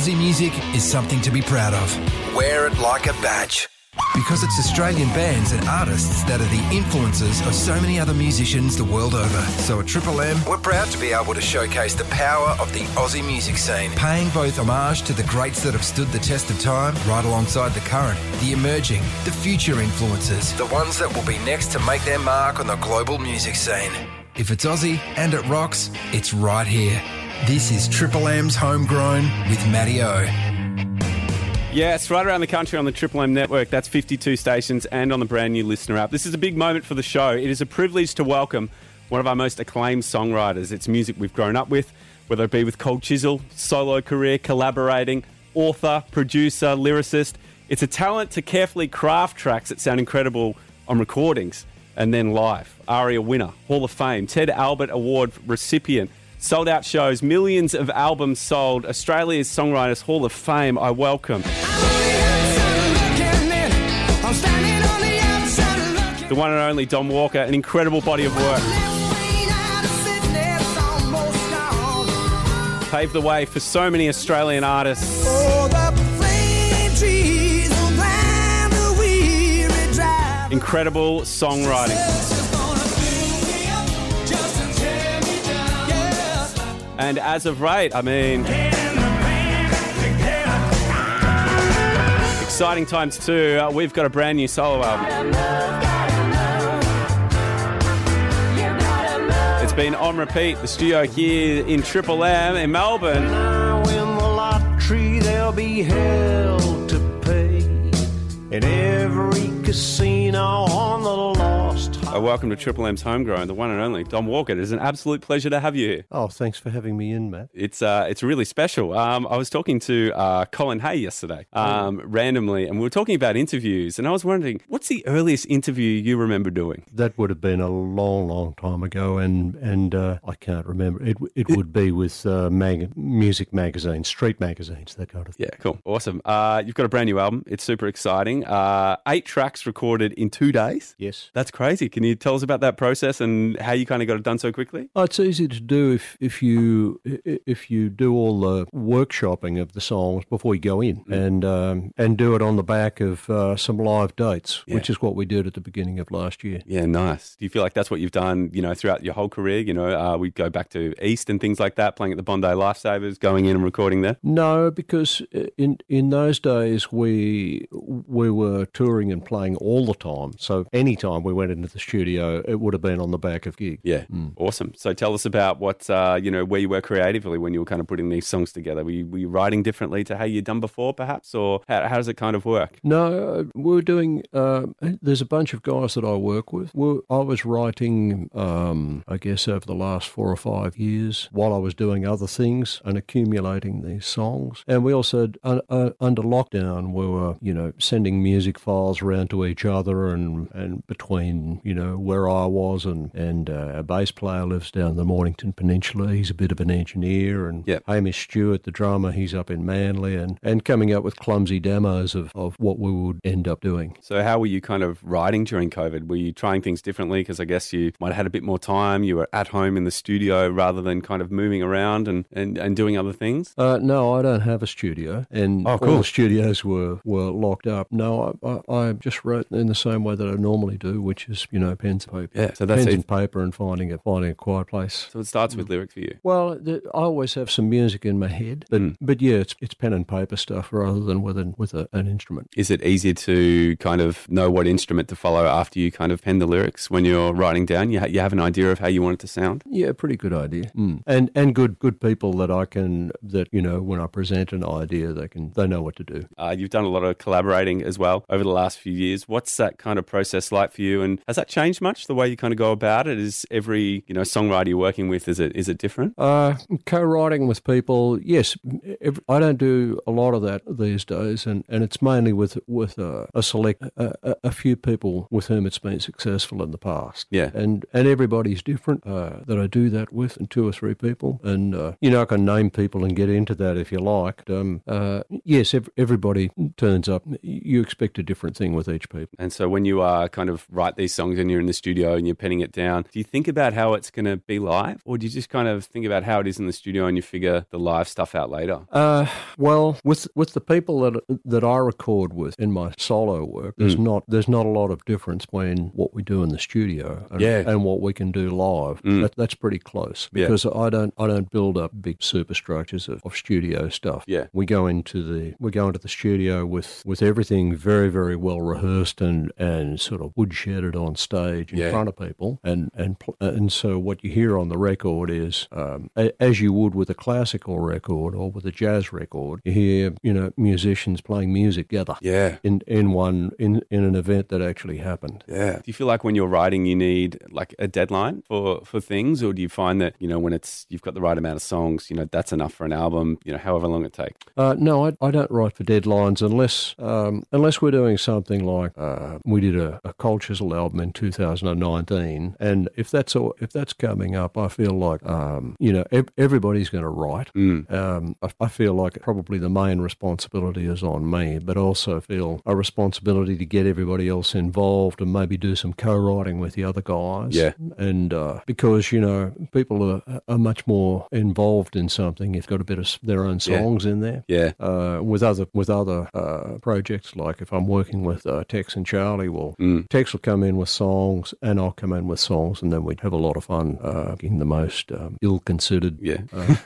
Aussie music is something to be proud of. Wear it like a badge. Because it's Australian bands and artists that are the influences of so many other musicians the world over. So at Triple M, we're proud to be able to showcase the power of the Aussie music scene, paying both homage to the greats that have stood the test of time, right alongside the current, the emerging, the future influences, the ones that will be next to make their mark on the global music scene. If it's Aussie and it rocks, it's right here. This is Triple M's Homegrown with Matty O. It's right around the country on the Triple M network. That's 52 stations and on the brand new listener app. This is a big moment for the show. It is a privilege to welcome one of our most acclaimed songwriters. It's music we've grown up with, whether it be with Cold Chisel, solo career, collaborating, author, producer, lyricist. It's a talent to carefully craft tracks that sound incredible on recordings and then live. ARIA winner, Hall of Fame, Ted Albert Award recipient, sold out shows, millions of albums sold, Australia's Songwriters Hall of Fame. I welcome. The one and only Don Walker, an incredible body of work. Paved the way for so many Australian artists. Incredible songwriting. And as of right, I mean, exciting times too. Uh, we've got a brand new solo album. It's been on repeat. The studio here in Triple M in Melbourne. Lottery, in every casino on the Uh, welcome to Triple M's Homegrown, the one and only Don Walker. It is an absolute pleasure to have you here. Oh, thanks for having me in, Matt. It's uh, it's really special. Um, I was talking to uh, Colin Hay yesterday, um, randomly, and we were talking about interviews, and I was wondering, what's the earliest interview you remember doing? That would have been a long, long time ago, and and uh, I can't remember. It it would be with uh, mag- music magazines, street magazines, that kind of thing. Yeah, cool, awesome. Uh, you've got a brand new album. It's super exciting. Uh, eight tracks recorded in two days. Yes. That's crazy. Can you tell us about that process and how you kind of got it done so quickly? Oh, it's easy to do if, if you if you do all the workshopping of the songs before you go in, and um, and do it on the back of uh, some live dates, which is what we did at the beginning of last year. Yeah, nice. Do you feel like that's what you've done, you know, throughout your whole career? You know, uh, we go back to East and things like that, playing at the Bondi Lifesavers, going in and recording there. No, because in in those days we we were touring and playing all the time. So anytime we went into the studio, it would have been on the back of gig. Yeah, awesome. So tell us about what uh, you know where you were creatively when you were kind of putting these songs together. Were you, were you writing differently to how you'd done before, perhaps, or how, how does it kind of work? No, we're doing. Uh, there's a bunch of guys that I work with. We're, I was writing, um, I guess, over the last four or five years while I was doing other things and accumulating these songs. And we also, uh, uh, under lockdown, we were, you know, sending music files around to each other and and between, you know, where I was and and uh, our bass player lives down the Mornington Peninsula. He's a bit of an engineer, and Yep. Hamish Stuart, the drummer, he's up in Manly, and and coming up with clumsy demos of of what we would end up doing. So how were you kind of writing during COVID? Were you trying things differently? Because I guess you might have had a bit more time. You were at home in the studio rather than kind of moving around and, and, and doing other things. Uh, no, I don't have a studio, and Oh, all the studios were, were locked up. No, I, I, I just wrote in the same way that I normally do, which is you know pens and paper, Yeah, so that's pens it. and paper, and finding a finding a quiet place. So it starts with lyrics for you. Well, the, I always have some music in my head, but Mm. but yeah, it's it's pen and paper stuff rather than with an, with a, an instrument. Is it easier to kind of know what instrument to follow after you kind of pen the lyrics when you're writing down? You, ha- you have an idea of how you want it to sound? Yeah, pretty good idea. Mm. And and good good people that I can that you know when I present an idea they can they know what to do. Uh, you've done a lot of collaborating as well over the last few years. What's that kind of process like for you? And has that changed much the way you kind of go about it? Is every you know songwriter you're working with is it is it different? Uh, co-writing with people, yes. ev- I don't do a lot of that these days, and, and it's mainly with with a, a select a, a- few people with whom it's been successful in the past. Yeah. and and everybody's different uh, that I do that with, and two or three people, and uh, you know I can name people and get into that if you like. Um, uh, yes, ev- everybody turns up. You expect a different thing with each people. And so when you uh, kind of write these songs and you're in the studio and you're penning it down, do you think about how it's going to be live, or do you just kind of think about how it is in the studio and you figure the live stuff out later? Uh, well, with with the people that that I record with in my solo work, there's Mm. not there's not a lot of difference between what we do in the studio and, Yeah. and what we can do live. Mm. That, that's pretty close Yeah. because I don't I don't build up big superstructures of, of studio stuff. Yeah. we go into the we go into the studio with with everything very very well rehearsed and and sort of woodshedded on stage in Yeah. front of people and and and so what you hear on the record is um, a, as you would with a classical record or with a jazz record you hear you know musicians playing music together Yeah. in in one in in an event that actually happened Yeah. Do you feel like when you're writing, you need like a deadline for for things, or do you find that you know when it's you've got the right amount of songs, you know that's enough for an album, you know however long it takes? Uh, no, I, I don't write for deadlines unless um, unless we're doing something like uh, we did a, a Cold Chisel album in 2019, and if that's all, if that's coming up, I feel like um, you know ev- everybody's going to write. Mm. Um, I, I feel like probably the main responsibility is on me, but also feel a responsibility to get everybody else involved and maybe do some co-writing with the other guys. Yeah. and uh, because you know people are, are much more involved in something if they've got a bit of their own Yeah. songs in there Yeah. uh, with other with other uh, projects. Like if I'm working with uh, Tex and Charlie, well, Mm. Tex will come in with songs, and I'll come in with songs, and then we'd have a lot of fun uh, getting the most um, ill-considered. Yeah. Uh,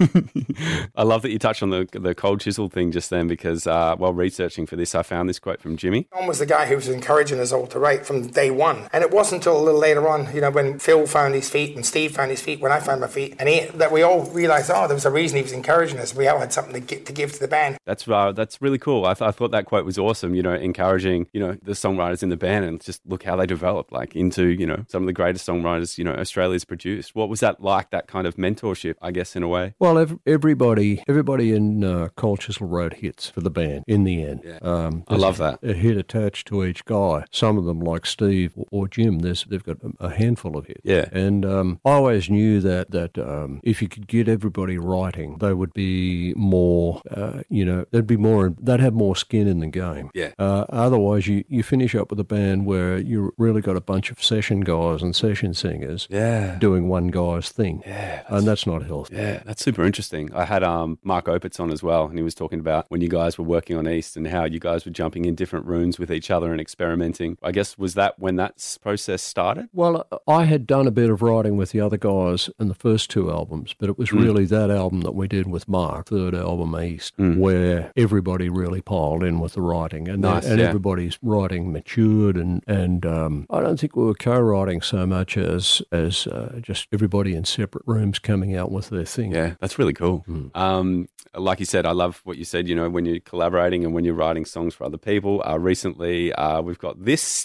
I love that you touched on the the cold chisel thing just then because uh, while researching for this, I found this quote from Jimmy. Don was the guy who was encouraging us all to write from day one. And it wasn't until a little later on, you know, when Phil found his feet and Steve found his feet, when I found my feet, and he, that we all realised, oh, there was a reason he was encouraging us. We all had something to, get, to give to the band. That's uh, that's really cool. I, th- I thought that quote was awesome. You know, encouraging you know the songwriters in the band and just look how they developed, like into you know some of the greatest songwriters you know Australia's produced. What was that like? That kind of mentorship, I guess, in a way. Well, ev- everybody, everybody in uh, Cold Chisel wrote hits for the band. In the end, Yeah. um, I love that. A hit attached to each guy. Some of them, like Steve or, or Jim, there's they've got a, a handful of hits. Yeah. and um, I always knew that that um, if you could get everybody writing, they would be more, uh, you know, they'd be more, they'd have more skin in the game. Yeah. Uh, otherwise, you, you finish up with a band where you really got a bunch of session guys and session singers Yeah. doing one guy's thing, Yeah. and that's not healthy. Yeah, that's super interesting. I had um, Mark Opitz on as well, and he was talking about when you guys were working on East and how you guys were jumping in different rooms with each other and experimenting. I guess was that when that process started? Well, I had done a bit of writing with the other guys in the first two albums, but it was Mm. really that album that we did with Mark, third album East, Mm. where everybody really piled in with the writing, and Nice, and yeah. everybody's writing matured, and and um, I don't think we were co-writing so much as as uh, just everybody in separate rooms coming out with their thing. Yeah, that's really cool. Um, like you said, I love what you said. You know, when you're collaborating and when you're writing songs for other people. Uh, recently, uh, we've got this.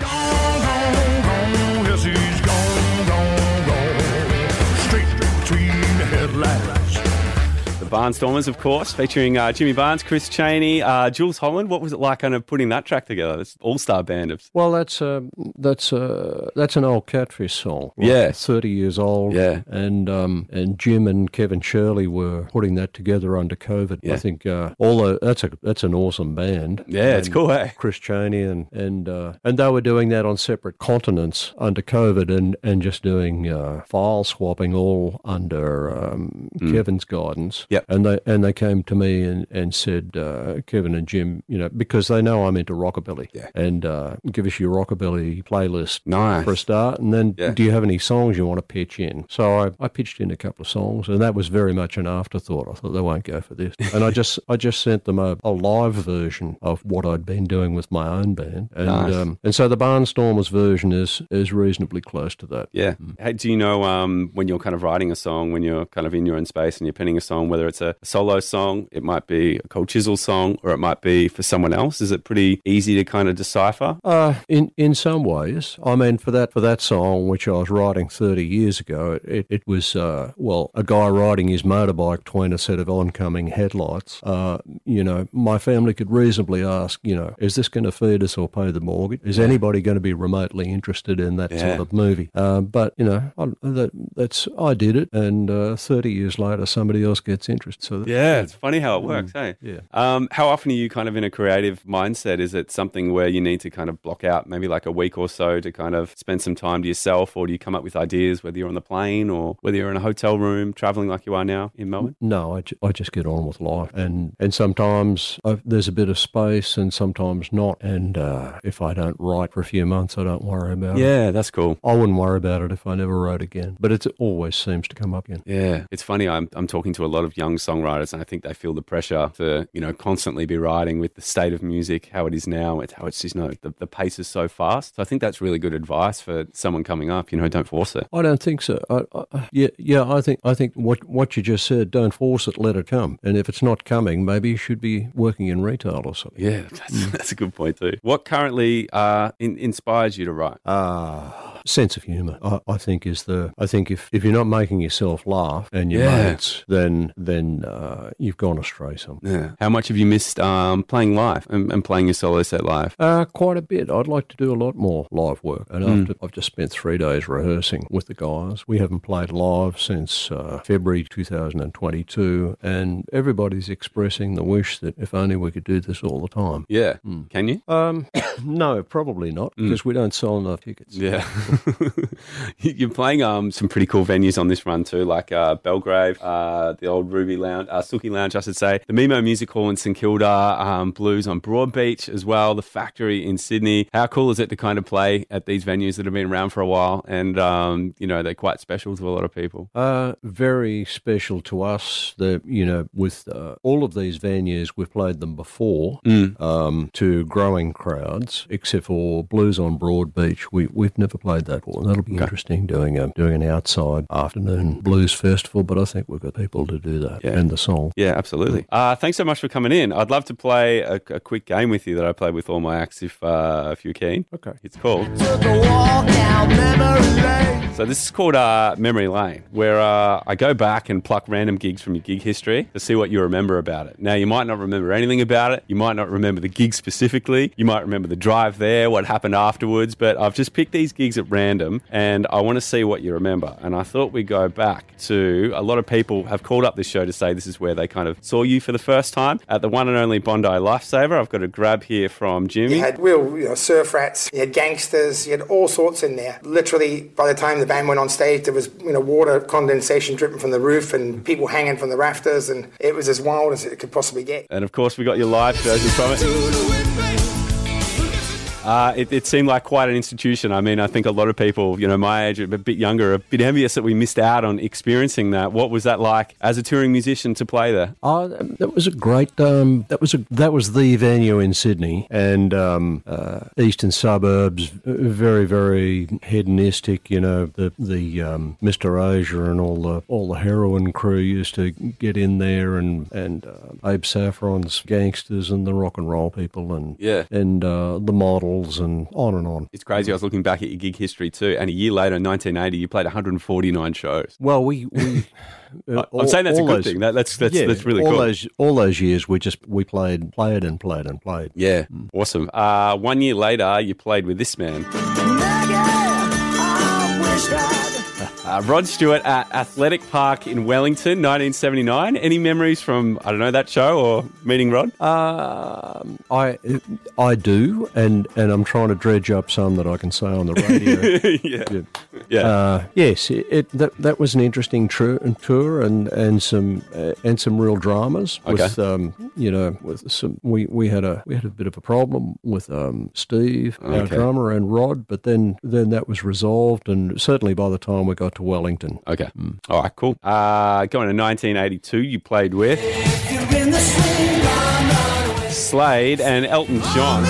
Barnstormers, of course, featuring uh, Jimmy Barnes, Chris Cheney, uh, Jools Holland. What was it like kind of putting that track together? This all-star band of Well, that's um, that's uh, that's an old Catfish song. like Yeah. thirty years old. Yeah. and um, and Jim and Kevin Shirley were putting that together under COVID. Yeah. I think uh, although that's a that's an awesome band. yeah, it's cool. Eh? Chris Cheney and and uh, and they were doing that on separate continents under COVID and and just doing uh, file swapping all under um, Kevin's guidance. Mm. Yep. and they and they came to me and and said uh, Kevin and Jim, you know, because they know I'm into rockabilly. Yeah. and uh, give us your rockabilly playlist Nice. for a start, and then Yeah. do you have any songs you want to pitch in? So I, I pitched in a couple of songs, and that was very much an afterthought. I thought they won't go for this, and I just I just sent them a, a live version of what I'd been doing with my own band, and Nice. um, and so the Barnstormers version is is reasonably close to that. Yeah. Mm. Hey, do you know um, when you're kind of writing a song, when you're kind of in your own space and you're penning a song, whether it's a solo song, it might be a Cold Chisel song, or it might be for someone else? Is it pretty easy to kind of decipher? Uh, in in some ways, I mean, for that for that song, which I was writing thirty years ago, it, it was uh, well, a guy riding his motorbike between a set of oncoming headlights. Uh, you know, my family could reasonably ask, you know, is this going to feed us or pay the mortgage? Is anybody going to be remotely interested in that Yeah. sort of movie? Uh, but you know, I, that, that's I did it, and uh, thirty years later, somebody else gets interesting. So Yeah, it's funny how it works, hey? yeah. Um, how often are you kind of in a creative mindset? Is it something where you need to kind of block out maybe like a week or so to kind of spend some time to yourself, or do you come up with ideas whether you're on the plane or whether you're in a hotel room traveling like you are now in Melbourne? No, I, ju- I just get on with life, and and sometimes i there's a bit of space, and sometimes not. And uh, if I don't write for a few months, I don't worry about it. Yeah, that's cool. I wouldn't worry about it if I never wrote again. But it always seems to come up again. Yeah, it's funny. I'm I'm talking to a lot of young songwriters, and I think they feel the pressure to you know constantly be writing with the state of music how it is now. It's how it's just you know the, the pace is so fast. So I think that's really good advice for someone coming up. You know, don't force it. I don't think so. I, I, yeah, yeah. I think I think what what you just said. Don't force it. Let it come. And if it's not coming, maybe you should be working in retail or something. Yeah, that's, that's a good point too. What currently uh, in, inspires you to write? Ah, sense of humour. I, I think is the. I think if, if you're not making yourself laugh and your Yeah. mates, then then uh, you've gone astray somewhere. Yeah. How much have you missed um, playing live and, and playing your solo set live? Uh, quite a bit. I'd like to do a lot more live work. And after I've just spent three days rehearsing with the guys. We haven't played live since uh, February 2022, and everybody's expressing the wish that if only we could do this all the time. Yeah. Can you? Um, no, probably not, because we don't sell enough tickets. Yeah. You're playing um, some pretty cool venues on this run too, like uh, Belgrave, uh, the old Ruby Lounge, uh, Sooki Lounge, I should say, the Memo Music Hall in St Kilda, um, Blues on Broadbeach as well, the Factory in Sydney. How cool is it to kind of play at these venues that have been around for a while and, um, you know, they're quite special to a lot of people? Uh, very special to us. That you know, with uh, all of these venues, we've played them before um, to growing crowds, except for Blues on Broad Beach. We we've never played that before. That'll be interesting doing a doing an outside afternoon blues festival. But I think we've got people to do that Yeah. and the song. Yeah, absolutely. Uh, thanks so much for coming in. I'd love to play a, a quick game with you that I play with all my acts if, uh, if you're keen. Okay. It's called. So this is called uh, Memory Lane, where uh, I go back and pluck random gigs from your gig history to see what you remember about it. Now, you might not remember anything about it. You might not remember the gig specifically. You might remember the drive there, what happened afterwards. But I've just picked these gigs at random, and I want to see what you remember. And I thought we'd go back to a lot of people have called up this show to say this is where they kind of saw you for the first time at the one and only Bondi Lifesaver. I've got a grab here from Jimmy. You had real you know, surf rats, you had gangsters, you had all sorts in there. Literally, by the time the band went on stage, there was you know water condensation dripping from the roof and people hanging from the rafters, and it was as wild as it could possibly get. And of course, we got your live version from it. Uh, it, it seemed like quite an institution. I mean, I think a lot of people, you know, my age, a bit younger, a bit envious that we missed out on experiencing that. What was that like as a touring musician to play there? Oh, that was a great. Um, that was a that was the venue in Sydney and um, uh, eastern suburbs. Very very hedonistic. You know the the um, Mister Asia and all the all the heroin crew used to get in there and and uh, Abe Saffron's gangsters and the rock and roll people and Yeah. and uh, the models and on and on. It's crazy. I was looking back at your gig history too, and a year later, in 1980, you played 149 shows. Well, we. we uh, I'm saying that's a all good those- thing. That, that's that's yeah, that's really all cool. those all those years we just we played played and played and played. yeah, awesome. Uh, one year later, you played with this man. Uh, Rod Stewart at Athletic Park in Wellington, 1979. Any memories from, I don't know, that show or meeting Rod? Um, I I do, and and I'm trying to dredge up some that I can say on the radio. yeah. Yeah. Uh, yes, it, it that that was an interesting tour and and some uh, and some real dramas with Okay. um you know with some we, we had a we had a bit of a problem with um Steve our drummer and Rod, but then then that was resolved, and certainly by the time we got to Wellington, Okay. All right, cool. Uh, going to 1982, you played with Slade and Elton John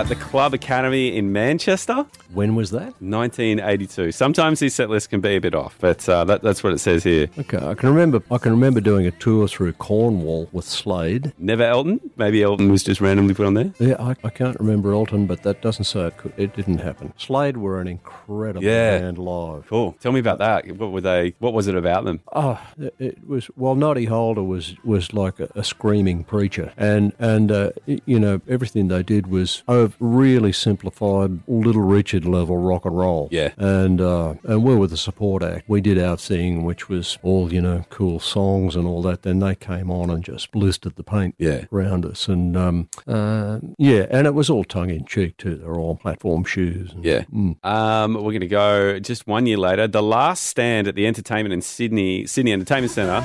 at the Club Academy in Manchester, when was that? 1982. Sometimes these set lists can be a bit off, but uh, that, that's what it says here. Okay, I can remember I can remember doing a tour through Cornwall with Slade. Never Elton? Maybe Elton was just randomly put on there? Yeah, I, I can't remember Elton, but that doesn't say it could. It didn't happen. Slade were an incredible Yeah. band live. Cool. Tell me about that. What were they? What was it about them? Oh, it- was well. Noddy Holder was was like a, a screaming preacher, and and uh, you know everything they did was over of really simplified Little Richard level rock and roll. Yeah. and uh, and we were the support act. We did our thing, which was all you know, cool songs and all that. Then they came on and just blistered the paint Yeah. around us, and um, uh, yeah, and it was all tongue in cheek too. They're all platform shoes. And, Yeah. Um, we're going to go just one year later. The last stand at the Entertainment in Sydney, Sydney Entertainment Centre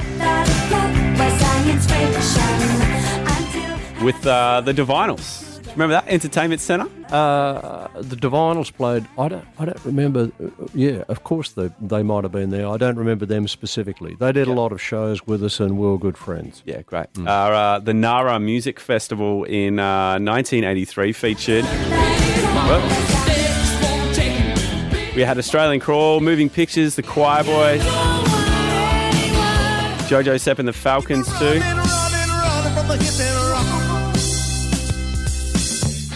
with uh, the Divinyls. Remember that Entertainment Centre? Uh, the Divinyls played. I don't. I don't remember. Yeah, of course they they might have been there. I don't remember them specifically. They did a lot of shows with us, and we were good friends. Yeah, great. Uh, uh, the Nara Music Festival in uh, 1983 featured. We had Australian Crawl, Moving Pictures, The Choir Boys, Jo Jo Zep and the Falcons too.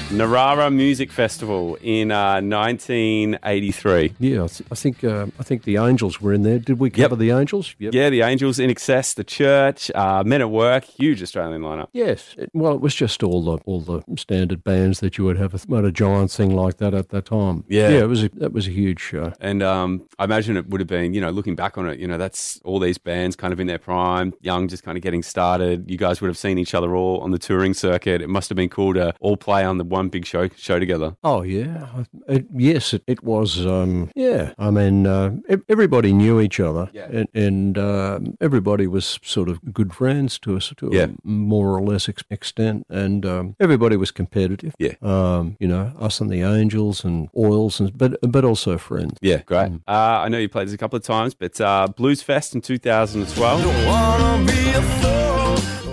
Narara Music Festival in uh, 1983. Yeah, I, think uh, I think the Angels were in there. Did we cover the Angels? Yep. Yeah, the Angels, INXS, The Church, uh, Men at Work, huge Australian lineup. Yes. It- well, it was just all the all the standard bands that you would have at a giant thing like that at that time. Yeah. Yeah, it was a, that was a huge show. And um, I imagine it would have been, you know, looking back on it, you know, that's all these bands kind of in their prime, young, just kind of getting started. You guys would have seen each other all on the touring circuit. It must have been cool to all play on the one big show show together. Oh yeah, it, yes, it, it was. Um, yeah, I mean, uh, everybody knew each other, Yeah. and, and um everybody was sort of good friends to us to Yeah. a more or less ex- extent, and um, everybody was competitive. Yeah. um, you know, us and the Angels and Oils, and but but also friends. Yeah, great. Uh, I know you played this a couple of times, but uh, Blues Fest in 2012.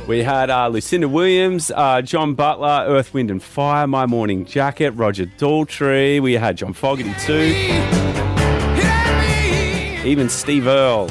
We had uh, Lucinda Williams, uh, John Butler, Earth, Wind and Fire, My Morning Jacket, Roger Daltrey. We had John Fogerty too. Even Steve Earle.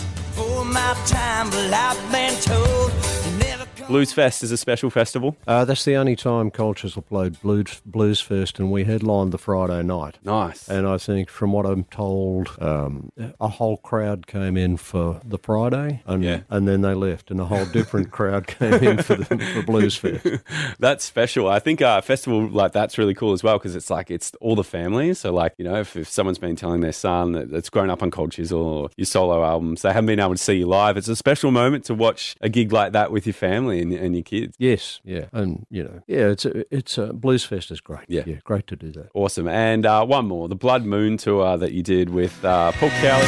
Blues Fest is a special festival. Uh, that's the only time Cultures have played Blues Blues Fest, and we headlined the Friday night. Nice. And I think, from what I'm told, um, a whole crowd came in for the Friday, and Yeah. and then they left, and a whole different crowd came in for the for Blues Fest. That's special. I think uh, a festival like that's really cool as well because it's like it's all the family. So like you know, if, if someone's been telling their son that, that's grown up on Cold Chisel or your solo albums, they haven't been able to see you live. It's a special moment to watch a gig like that with your family and, and your kids. Yes, yeah, and you know, yeah, it's a, it's a, Blues Fest is great. Yeah. yeah, great to do that. Awesome. And uh, one more, the Blood Moon tour that you did with uh, Paul Kelly.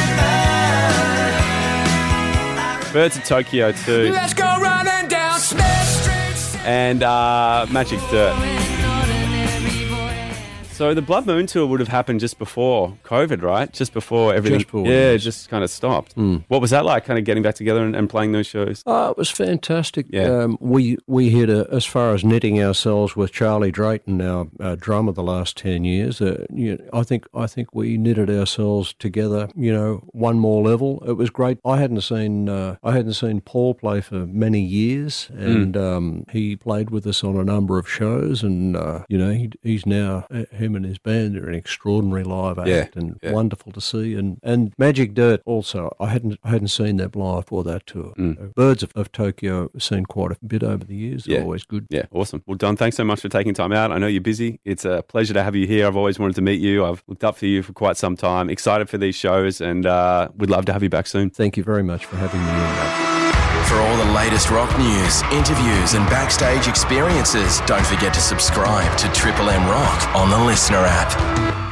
Birds of Tokyo too. Let's go running down Smith Street. and uh, Magic Dirt. So the Blood Moon tour would have happened just before COVID, right? Just before everything. before, yeah, yes. just kind of stopped. What was that like? Kind of getting back together and, and playing those shows. Oh, it was fantastic. Yeah. Um, we we hit a, as far as knitting ourselves with Charley Drayton, our, drummer, the last ten years. Uh, you know, I think I think we knitted ourselves together. You know, one more level. It was great. I hadn't seen uh, I hadn't seen Paul play for many years, and um, he played with us on a number of shows. And uh, you know, he, he's now uh, him and his band are an extraordinary live act, Yeah, and yeah. wonderful to see. And and Magic Dirt also. I hadn't I hadn't seen them live for that tour. Uh, Birds of, of Tokyo seen quite a bit over the years. They're Yeah. always good. Yeah, awesome. Well, Don, thanks so much for taking time out. I know you're busy. It's a pleasure to have you here. I've always wanted to meet you. I've looked up for you for quite some time. Excited for these shows, and uh, would love to have you back soon. Thank you very much for having me. For all the latest rock news, interviews, and backstage experiences, don't forget to subscribe to Triple M Rock on the Listener app.